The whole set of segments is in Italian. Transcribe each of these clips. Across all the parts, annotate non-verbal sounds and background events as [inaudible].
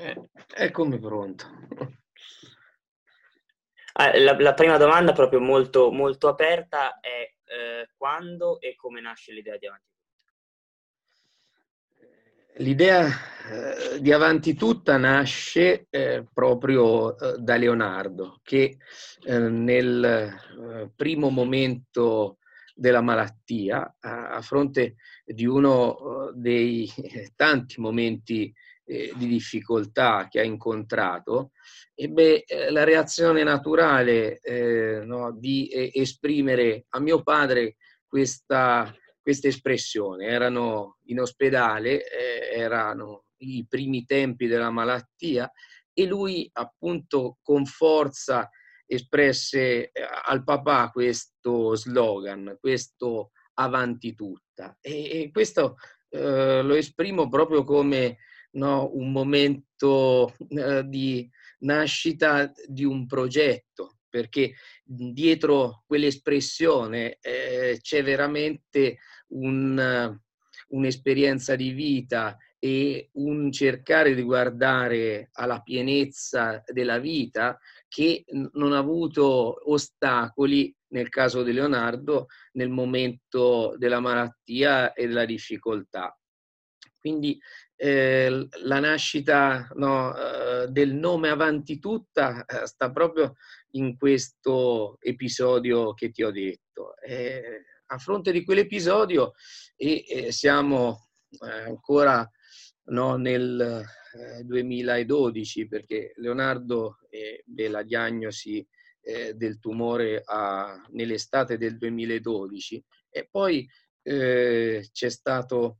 Eh, eccomi pronto. Ah, la, la, prima domanda, proprio molto, molto aperta, è eh, quando e come nasce l'idea di Avanti L'idea eh, di Avanti Tutta nasce eh, proprio eh, da Leonardo, che eh, nel eh, primo momento della malattia, a, a fronte di uno dei tanti momenti eh, di difficoltà che ha incontrato, ebbe eh, la reazione naturale eh, no, di eh, esprimere a mio padre questa, questa espressione. Erano in ospedale, eh, erano i primi tempi della malattia e lui appunto con forza espresse eh, al papà questo slogan, questo avanti tutta. E, e questo eh, lo esprimo proprio come no, un momento eh, di nascita di un progetto, perché dietro quell'espressione eh, c'è veramente un, un'esperienza di vita e un cercare di guardare alla pienezza della vita che non ha avuto ostacoli nel caso di Leonardo nel momento della malattia e della difficoltà. Quindi eh, la nascita no, eh, del nome Avanti Tutta eh, sta proprio in questo episodio che ti ho detto. a fronte di quell'episodio e, siamo ancora no, nel 2012 eh, perché Leonardo ebbe la diagnosi del tumore a, nell'estate del 2012 e poi c'è stato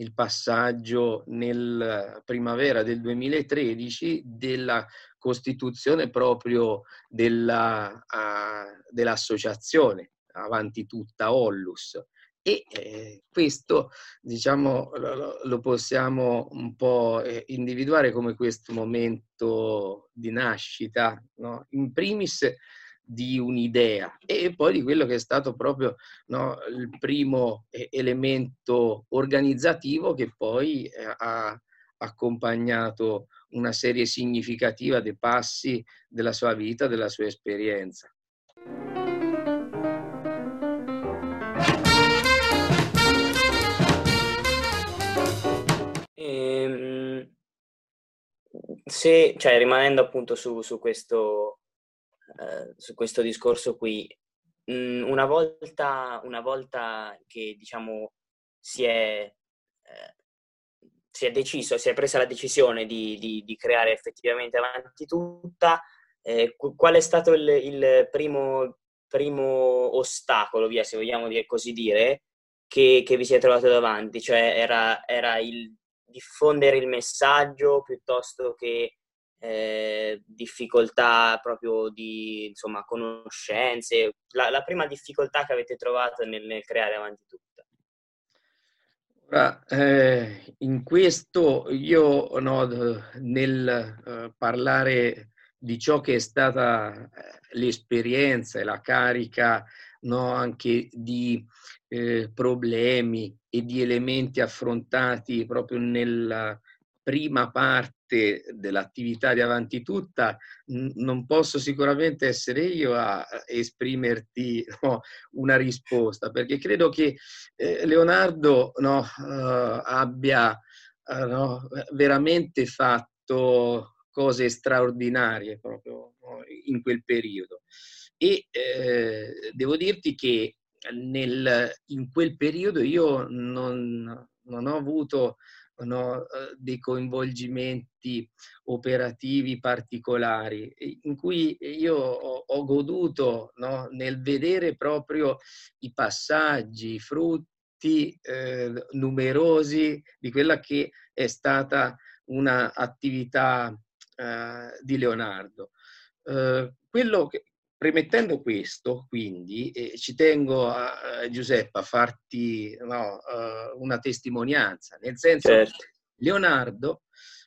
il passaggio nel primavera del 2013 della costituzione proprio della, uh, dell'associazione Avanti Tutta Ollus. E eh, questo, diciamo, lo, lo, possiamo un po' eh, individuare come questo momento di nascita, no? in primis di un'idea e poi di quello che è stato proprio no, il primo elemento organizzativo che poi eh, ha accompagnato una serie significativa dei passi della sua vita, della sua esperienza. Ehm, se, cioè, rimanendo appunto su, su questo su questo discorso qui. Mm, una, volta, una volta che diciamo si è, eh, si è deciso, si è presa la decisione di, di, di creare effettivamente avanti tutta, eh, qual è stato il, il primo, primo, ostacolo, via, se vogliamo dire così dire, che, che vi siete trovato davanti? Cioè era, era il diffondere il messaggio piuttosto che eh, difficoltà proprio di insomma, conoscenze, la, la, prima difficoltà che avete trovato nel, nel creare avanti tutta? Ora, eh, in questo io no, nel uh, parlare di ciò che è stata eh, l'esperienza e la carica no, anche di eh, problemi e di elementi affrontati proprio nella prima parte dell'attività di Avanti Tutta, non posso sicuramente essere io a esprimerti [laughs] no, una risposta, perché credo che eh, Leonardo no, uh, abbia uh, no, veramente fatto cose straordinarie proprio in quel periodo. E eh, devo dirti che nel, in quel periodo io non, non ho avuto no, eh, dei coinvolgimenti operativi particolari, in cui io ho, goduto no, nel vedere proprio i passaggi, i frutti eh, numerosi di quella che è stata un'attività eh, di Leonardo. Eh, quello che, Premettendo questo, quindi, eh, ci tengo a, a Giuseppe a farti no, uh, una testimonianza, nel senso certo. che Leonardo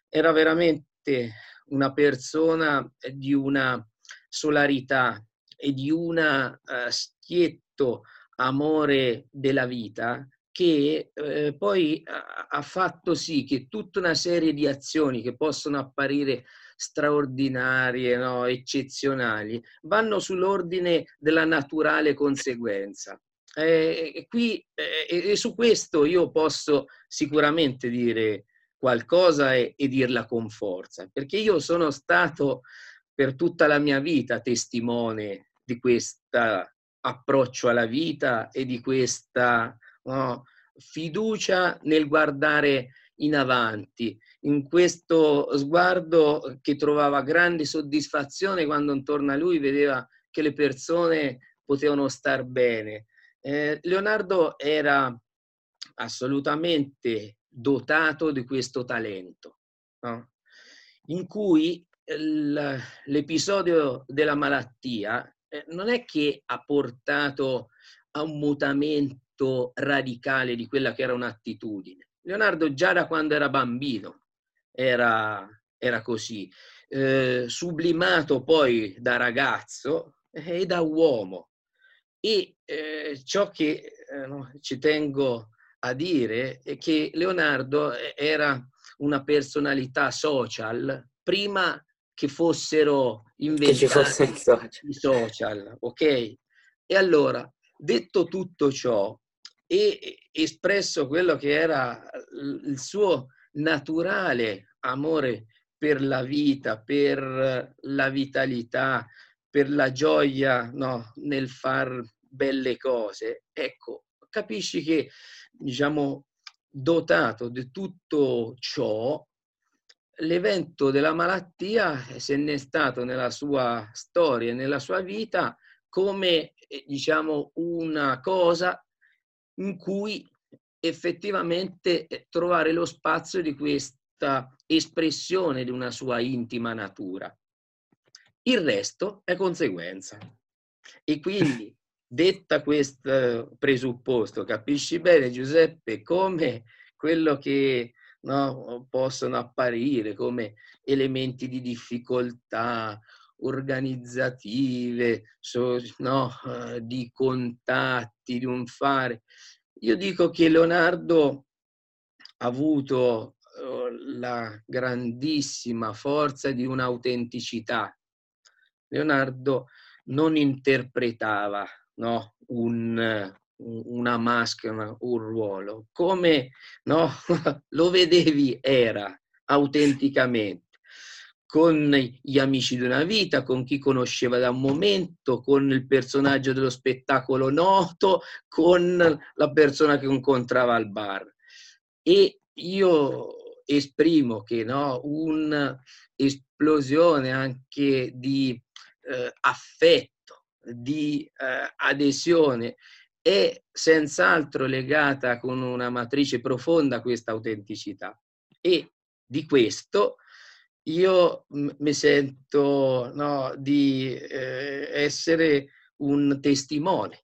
era veramente una persona di una solarità e di un uh, schietto amore della vita che eh, poi ha, ha fatto sì che tutta una serie di azioni che possono apparire straordinarie, no, eccezionali, vanno sull'ordine della naturale conseguenza. Eh, e, qui, eh, e su questo io posso sicuramente dire qualcosa e, e dirla con forza, perché io sono stato per tutta la mia vita testimone di questo approccio alla vita e di questa no, fiducia nel guardare in avanti, in questo sguardo che trovava grande soddisfazione quando intorno a lui vedeva che le persone potevano star bene. Eh, Leonardo era assolutamente dotato di questo talento, no? in cui l'episodio della malattia eh, non è che ha portato a un mutamento radicale di quella che era un'attitudine. Leonardo già da quando era bambino era, era così, eh, sublimato poi da ragazzo e da uomo. E eh, ciò che eh, no, ci tengo a dire è che Leonardo era una personalità social prima che fossero inventati i social, ok? E allora, detto tutto ciò e espresso quello che era il suo naturale amore per la vita, per la vitalità, per la gioia no, nel far belle cose, ecco, capisci che, diciamo, dotato di tutto ciò, l'evento della malattia se n'è stato nella sua storia, nella sua vita, come eh, diciamo una cosa in cui effettivamente eh, trovare lo spazio di questa espressione di una sua intima natura. Il resto è conseguenza. E quindi, [laughs] detta questo presupposto, capisci bene Giuseppe come quello che no, possono apparire come elementi di difficoltà organizzative, so, no, uh, di contatti, di un fare. Io dico che Leonardo ha avuto uh, la grandissima forza di un'autenticità. Leonardo non interpretava no, un, una maschera, un ruolo, come no, [laughs] lo vedevi era autenticamente con gli amici di una vita, con chi conosceva da un momento, con il personaggio dello spettacolo noto, con la persona che incontrava al bar. E io esprimo che no, un'esplosione anche di eh, affetto, di eh, adesione è senz'altro legata con una matrice profonda a questa autenticità. E di questo io mi sento no, di eh, essere un testimone.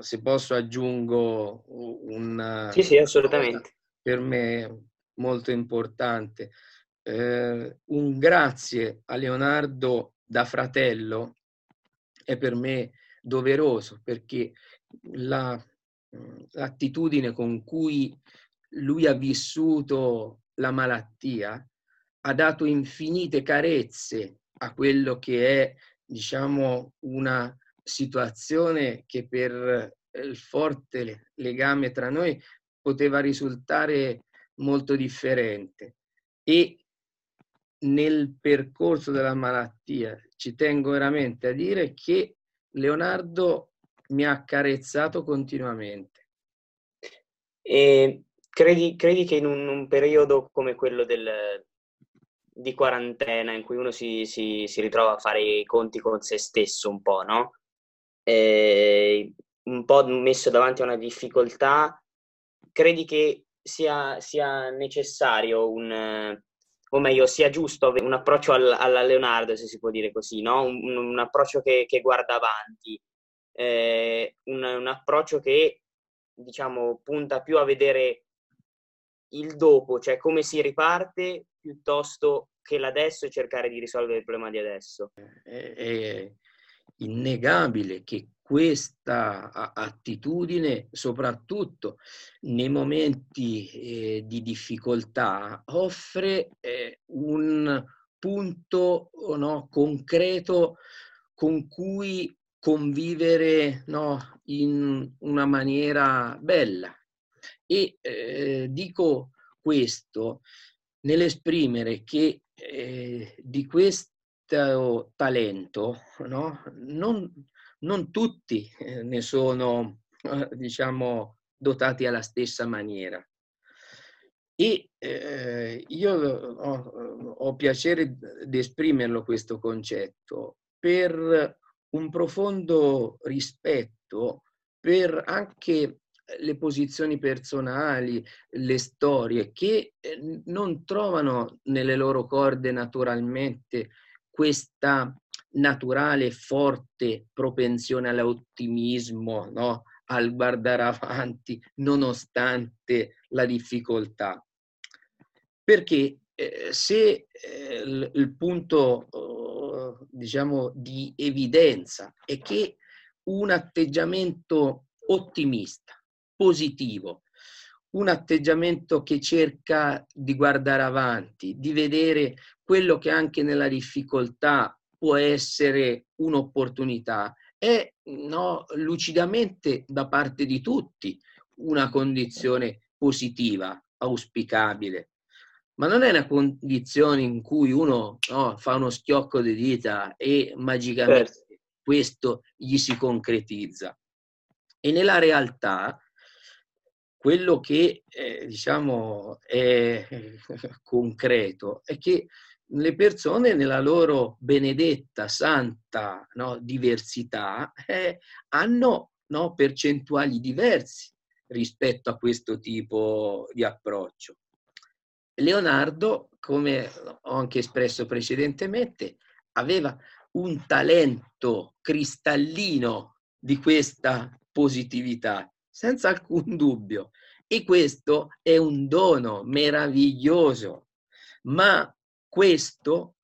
Se posso aggiungo un... Sì, sì, assolutamente. Per me molto importante. Eh, un grazie a Leonardo da fratello è per me doveroso perché la, l'attitudine con cui lui ha vissuto la malattia ha dato infinite carezze a quello che è, diciamo, una situazione che per il forte legame tra noi poteva risultare molto differente. E nel percorso della malattia ci tengo veramente a dire che Leonardo mi ha accarezzato continuamente. E credi, credi che in un, un, periodo come quello del, di quarantena, in cui uno si, si, si, ritrova a fare i conti con se stesso un po', no? E un po' messo davanti a una difficoltà, credi che sia, sia necessario un o meglio, sia giusto avere un approccio al, alla Leonardo, se si può dire così, no? un, un approccio che, che, guarda avanti, eh, un, un, approccio che, diciamo, punta più a vedere il dopo, cioè come si riparte, piuttosto che l'adesso e cercare di risolvere il problema di adesso. Eh, eh, innegabile che questa attitudine, soprattutto nei momenti eh, di difficoltà, offre eh, un punto no, concreto con cui convivere no, in una maniera bella. E eh, dico questo nell'esprimere che eh, di questo talento no, non, non tutti eh, ne sono, eh, diciamo, dotati alla stessa maniera. E eh, io ho, ho, piacere di esprimerlo questo concetto per un profondo rispetto per anche le posizioni personali, le storie che eh, non trovano nelle loro corde naturalmente questa naturale forte propensione all'ottimismo, no? al guardare avanti nonostante la difficoltà. Perché eh, se eh, il, il, punto oh, diciamo di evidenza è che un atteggiamento ottimista, positivo, un atteggiamento che cerca di guardare avanti, di vedere quello che anche nella difficoltà può essere un'opportunità, è no, lucidamente da parte di tutti una condizione positiva, auspicabile. Ma non è una condizione in cui uno no, fa uno schiocco di dita e magicamente certo. questo gli si concretizza. E nella realtà quello che eh, diciamo è [laughs] concreto è che le persone nella loro benedetta, santa no, diversità eh, hanno no, percentuali diversi rispetto a questo tipo di approccio. Leonardo, come ho anche espresso precedentemente, aveva un talento cristallino di questa positività, senza alcun [laughs] dubbio. E questo è un dono meraviglioso, ma questo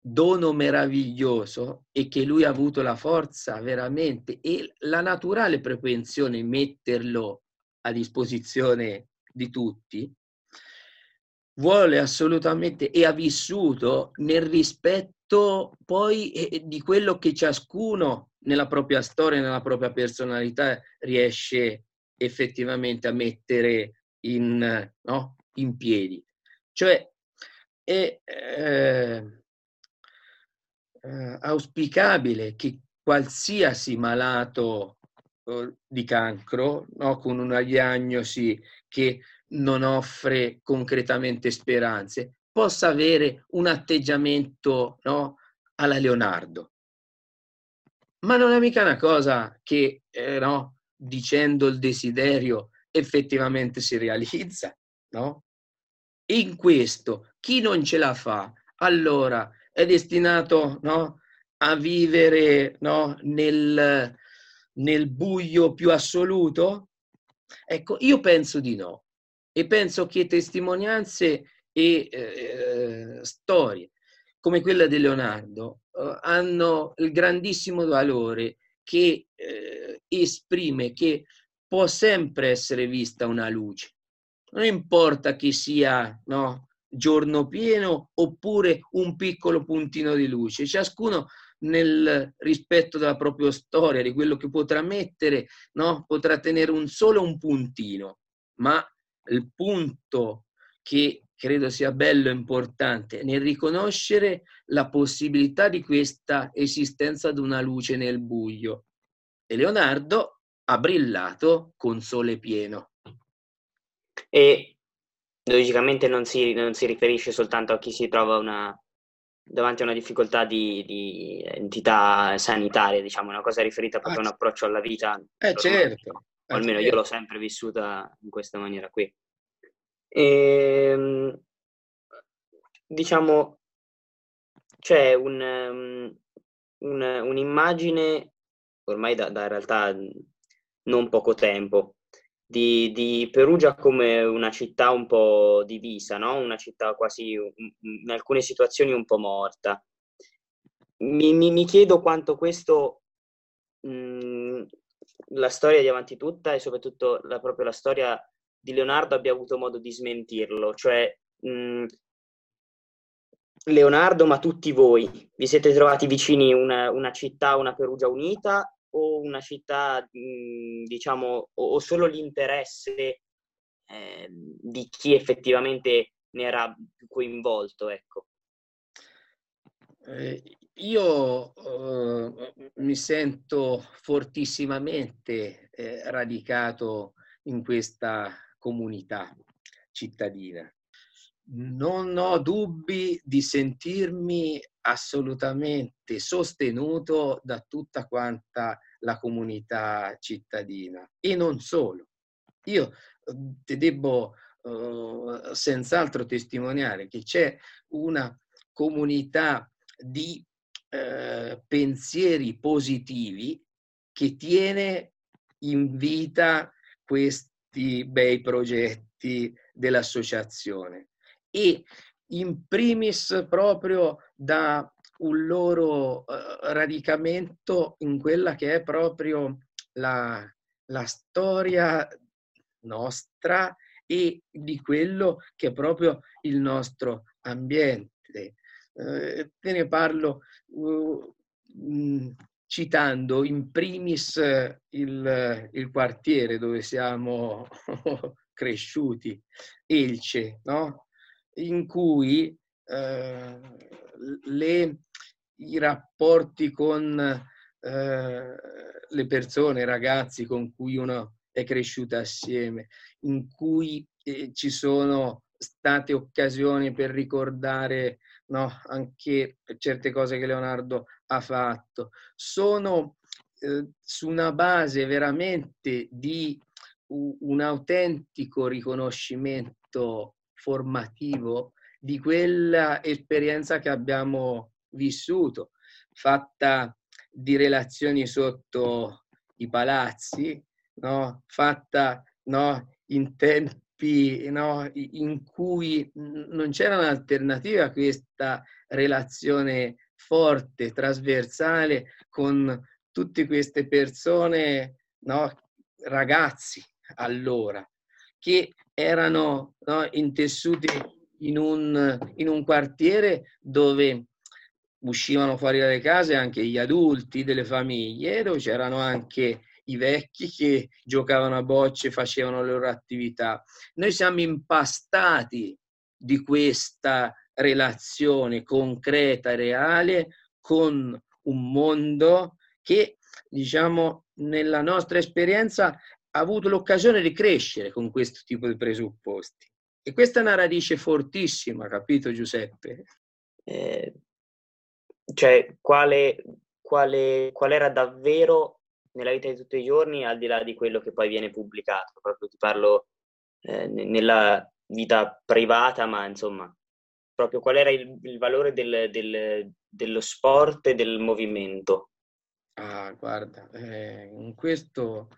dono meraviglioso e che lui ha avuto la forza veramente e la naturale propensione metterlo a disposizione di tutti, vuole assolutamente e ha vissuto nel rispetto poi eh, di quello che ciascuno nella propria storia, nella propria personalità riesce effettivamente a mettere in, no, in piedi. Cioè è eh, eh, auspicabile che qualsiasi malato di cancro, no, con una diagnosi che non offre concretamente speranze, possa avere un atteggiamento no, alla Leonardo. Ma non è mica una cosa che, eh, no, dicendo il desiderio, effettivamente si realizza, no? In questo, chi non ce la fa, allora è destinato no, a vivere no, nel, nel buio più assoluto? Ecco, io penso di no e penso che testimonianze e eh, storie come quella di Leonardo eh, hanno il grandissimo valore che eh, esprime che può sempre essere vista una luce. Non importa che sia no, giorno pieno oppure un piccolo puntino di luce, ciascuno nel rispetto della propria storia, di quello che potrà mettere, no, potrà tenere un solo un puntino, ma il punto che credo sia bello e importante nel riconoscere la possibilità di questa esistenza di una luce nel buio. E Leonardo ha brillato con sole pieno e logicamente non si, non si riferisce soltanto a chi si trova una, davanti a una difficoltà di, di, entità sanitaria, diciamo, una cosa riferita proprio a un approccio alla vita. Eh certo. Eh, almeno certo. io l'ho sempre vissuta in questa maniera qui. E, ehm, diciamo, c'è un, un, un'immagine ormai da, da in realtà non poco tempo di, di, Perugia come una città un po' divisa, no? una città quasi in alcune situazioni un po' morta. mi, mi, mi, chiedo quanto questo, mh, mm, la storia di Avanti Tutta e soprattutto la, proprio la storia di Leonardo abbia avuto modo di smentirlo, cioè mh, Leonardo, ma tutti voi, vi siete trovati vicini una, una città, una Perugia unita o una città, mh, diciamo, o, o, solo l'interesse eh, di chi effettivamente ne era coinvolto, ecco? Eh, io eh, mi sento fortissimamente eh, radicato in questa comunità cittadina. Non ho dubbi di sentirmi assolutamente sostenuto da tutta quanta la comunità cittadina e non solo. Io te debbo uh, senz'altro testimoniare che c'è una comunità di eh, pensieri positivi che tiene in vita questi bei progetti dell'associazione e in primis proprio da un loro eh, radicamento in quella che è proprio la, la storia nostra e di quello che è proprio il nostro ambiente. Eh, te ne parlo uh, mh, citando in primis il, il quartiere dove siamo [laughs] cresciuti, Elce, no? in cui eh, le, i rapporti con eh, le persone, i ragazzi con cui uno è cresciuto assieme, in cui eh, ci sono state occasioni per ricordare no, anche certe cose che Leonardo ha fatto. Sono eh, su una base veramente di un autentico riconoscimento formativo di quella esperienza che abbiamo vissuto, fatta di relazioni sotto i palazzi, no? fatta no? in tempi no? in cui non c'era un'alternativa a questa relazione forte, trasversale con tutte queste persone, no? ragazzi allora, che erano no, intessuti in un, in un quartiere dove uscivano fuori dalle case anche gli adulti delle famiglie, dove c'erano anche i vecchi che giocavano a bocce, facevano le loro attività. Noi siamo impastati di questa relazione concreta e reale con un mondo che, diciamo, nella nostra esperienza ha avuto l'occasione di crescere con questo tipo di presupposti. E questa è una radice fortissima, capito Giuseppe? Eh, cioè, quale, quale, qual era davvero nella vita di tutti i giorni, al di là di quello che poi viene pubblicato? Proprio ti parlo eh, nella vita privata, ma insomma, proprio qual era il, il valore del, del, dello sport e del movimento? Ah, guarda, eh, in questo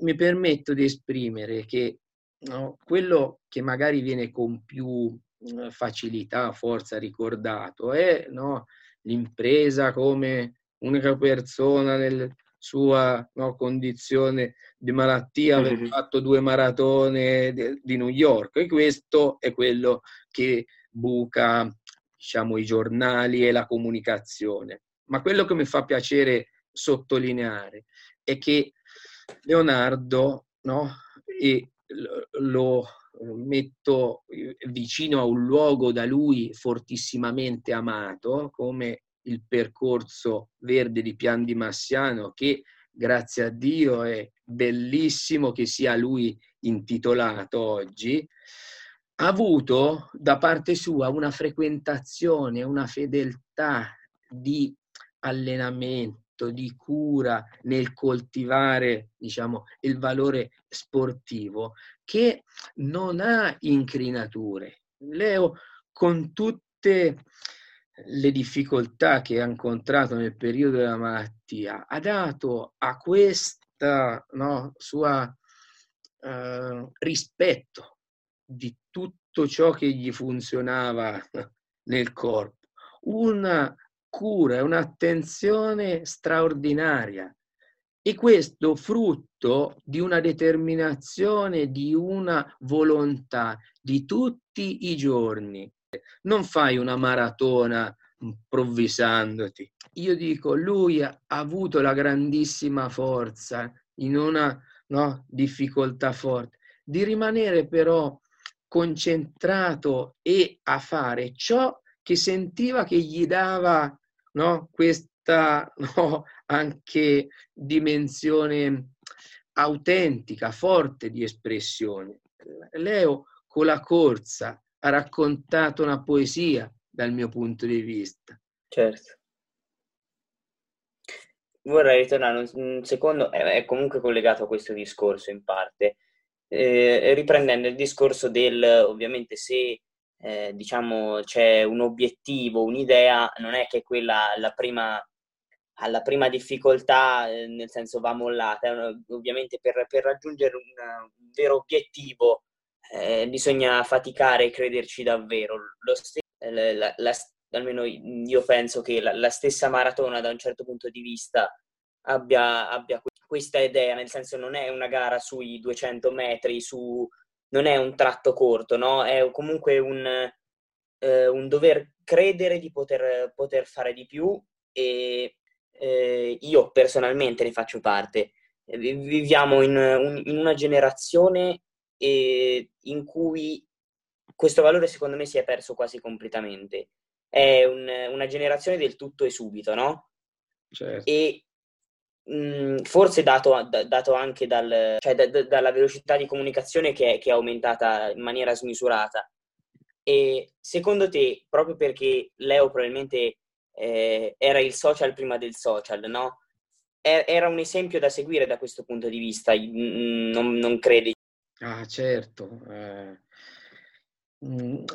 mi permetto di esprimere che no, quello che magari viene con più mhmm, facilità, forza ricordato è no, l'impresa come unica persona nella sua no, condizione di malattia aver mm-hmm. fatto due maratone di New York e questo è quello che buca diciamo, i giornali e la comunicazione. Ma quello che mi fa piacere sottolineare è che Leonardo, no? lo metto vicino a un luogo da lui fortissimamente amato, come il percorso verde di Pian di Massiano, che grazie a Dio è bellissimo che sia lui intitolato oggi, avuto da parte sua una frequentazione, una fedeltà di allenamento di cura nel coltivare diciamo, il valore sportivo che non ha incrinature. Leo, con tutte le difficoltà che ha incontrato nel periodo della malattia, ha dato a questa no, sua eh, rispetto di tutto ciò che gli funzionava [laughs] nel corpo una cura un'attenzione straordinaria. E questo frutto di una determinazione, di una volontà di tutti i giorni. Non fai una maratona improvvisandoti. Io dico, lui ha avuto la grandissima forza in una no, difficoltà forte, di rimanere però concentrato e a fare ciò che sentiva che gli dava no, questa [laughs] no, anche dimensione autentica, forte di espressione. Leo con la corsa ha raccontato una poesia dal mio punto di vista. Certo. Vorrei ritornare un secondo, è comunque collegato a questo discorso in parte, eh, riprendendo il discorso del, ovviamente se eh, diciamo c'è un obiettivo, un'idea, non è che quella la prima, alla prima difficoltà, eh, nel senso va mollata, ovviamente per, per raggiungere un, un, vero obiettivo eh, bisogna faticare e crederci davvero. Stesso, la, la, la, almeno io penso che la, stessa maratona da un certo punto di vista abbia, abbia questa idea, nel senso non è una gara sui 200 metri, su, non è un tratto corto, no? è comunque un, eh, un dover credere di poter, poter, fare di più e eh, io personalmente ne faccio parte. Viviamo in, un, in una generazione eh, in cui questo valore secondo me si è perso quasi completamente. È un, una generazione del tutto e subito, no? Certo. E mh, forse dato, dato anche dal, cioè, da, da, dalla velocità di comunicazione che, che è aumentata in maniera smisurata. E secondo te, proprio perché Leo probabilmente eh, era il social prima del social, no? Era un esempio da seguire da questo punto di vista, non, non credi? Ah, certo. Eh,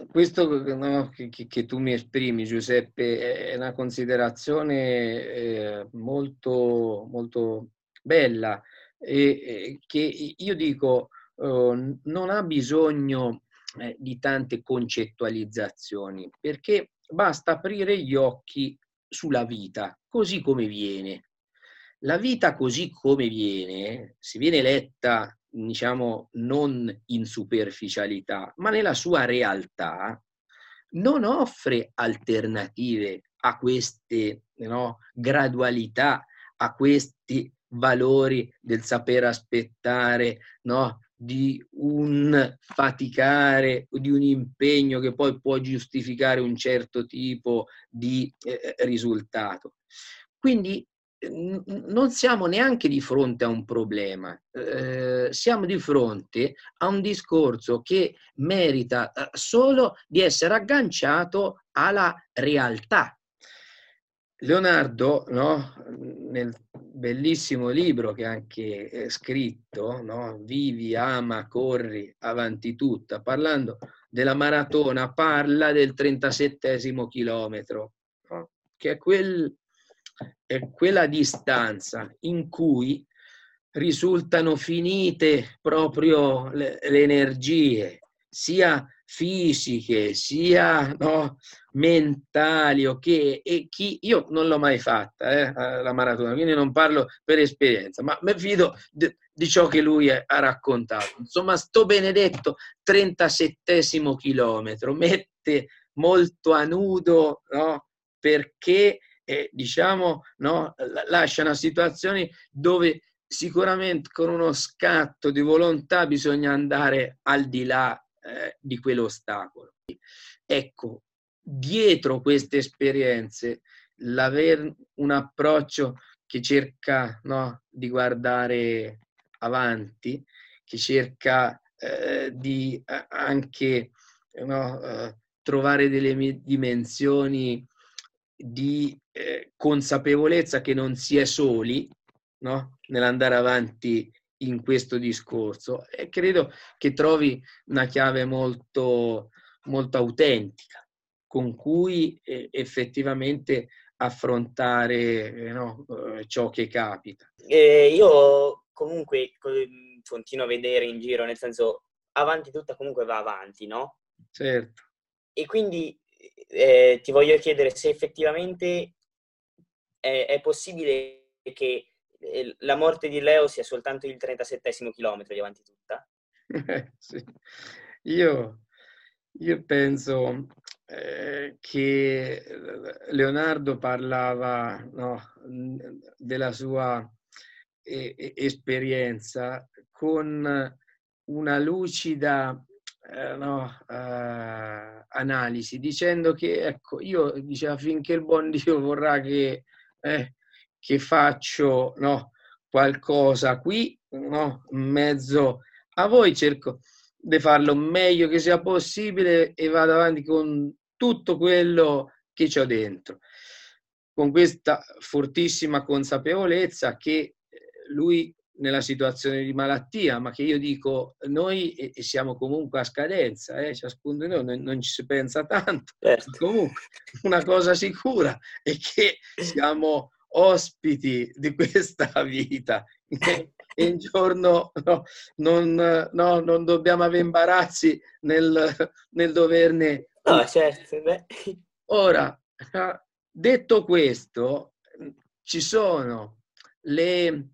questo no, che, che, tu mi esprimi, Giuseppe, è una considerazione eh, molto, molto bella e che io dico eh, non ha bisogno eh, di tante concettualizzazioni perché basta aprire gli occhi sulla vita così come viene. La vita così come viene, se viene letta diciamo, non in superficialità, ma nella sua realtà, non offre alternative a queste no, gradualità, a questi valori del saper aspettare, no, di un faticare, di un impegno che poi può giustificare un certo tipo di eh, risultato. Quindi non siamo neanche di fronte a un problema, eh, siamo di fronte a un discorso che merita eh, solo di essere agganciato alla realtà. Leonardo, no, nel bellissimo libro che ha anche scritto, no, Vivi, ama, corri, avanti tutta, parlando della maratona, parla del 37 chilometro, no, che è quel è quella distanza in cui risultano finite proprio le, le energie, sia fisiche, sia no, mentali, okay? e chi, io non l'ho mai fatta eh, la maratona, quindi non parlo per esperienza, ma mi fido di, di ciò che lui ha raccontato. Insomma, sto benedetto 37 chilometro mette molto a nudo no? perché e diciamo no, lasciano situazioni dove sicuramente con uno scatto di volontà bisogna andare al di là eh, di quell'ostacolo. Ecco, dietro queste esperienze, l'aver un approccio che cerca no, di guardare avanti, che cerca eh, di eh, anche no, eh, trovare delle dimensioni di eh, consapevolezza che non si è soli no? nell'andare avanti in questo discorso e credo che trovi una chiave molto, molto autentica con cui eh, effettivamente affrontare eh, no, eh, ciò che capita. io comunque continuo a vedere in giro, nel senso avanti tutta comunque va avanti, no? Certo. E quindi eh, ti voglio chiedere se effettivamente è, è possibile che eh, la morte di Leo sia soltanto il 37 chilometro di avanti tutta? sì. io, io, penso eh, che Leonardo parlava no, della sua eh, esperienza con una lucida eh, no, eh, analisi, dicendo che, ecco, io diceva finché il buon Dio vorrà che, eh, che faccio no, qualcosa qui, no, in mezzo a voi, cerco di farlo meglio che sia possibile e vado avanti con tutto quello che ho dentro, con questa fortissima consapevolezza che lui nella situazione di malattia, ma che io dico noi e, siamo comunque a scadenza, eh, ciascuno di noi non, non, ci si pensa tanto, certo. comunque una cosa sicura è che siamo ospiti di questa vita [laughs] e un giorno no, non, no, non, dobbiamo avere imbarazzi nel, nel doverne... No, certo. Beh. Ora, detto questo, ci sono le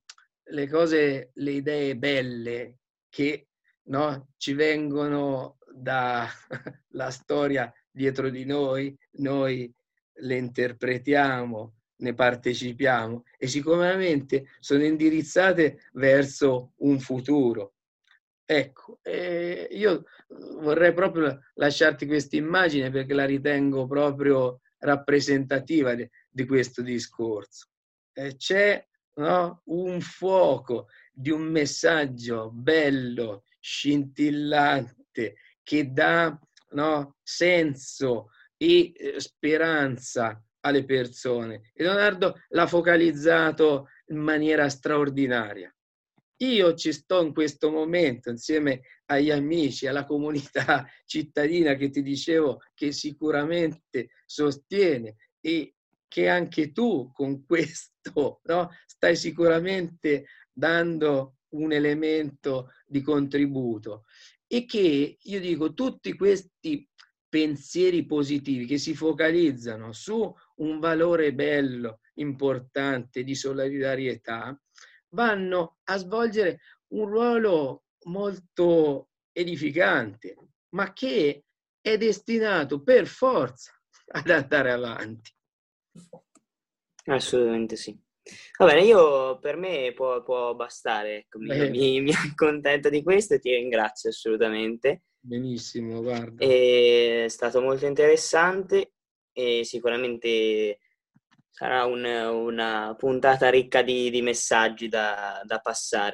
le cose, le idee belle che no, ci vengono dalla [laughs] storia dietro di noi, noi le interpretiamo, ne partecipiamo e sicuramente sono indirizzate verso un futuro. Ecco, eh, io vorrei proprio lasciarti questa immagine perché la ritengo proprio rappresentativa di, di questo discorso. Eh, c'è no? un fuoco di un messaggio bello, scintillante, che dà no? senso e eh, speranza alle persone. E Leonardo l'ha focalizzato in maniera straordinaria. Io ci sto in questo momento insieme agli amici, alla comunità [laughs] cittadina che ti dicevo che sicuramente sostiene e che anche tu con questo no, stai sicuramente dando un elemento di contributo e che io dico tutti questi pensieri positivi che si focalizzano su un valore bello, importante di solidarietà, vanno a svolgere un ruolo molto edificante, ma che è destinato per forza [laughs] ad andare avanti. Assolutamente sì. Va bene, io per me può, può bastare, ecco, mi, mi, mi, accontento di questo e ti ringrazio assolutamente. Benissimo, guarda. È stato molto interessante e sicuramente sarà un, una puntata ricca di, di messaggi da, da passare.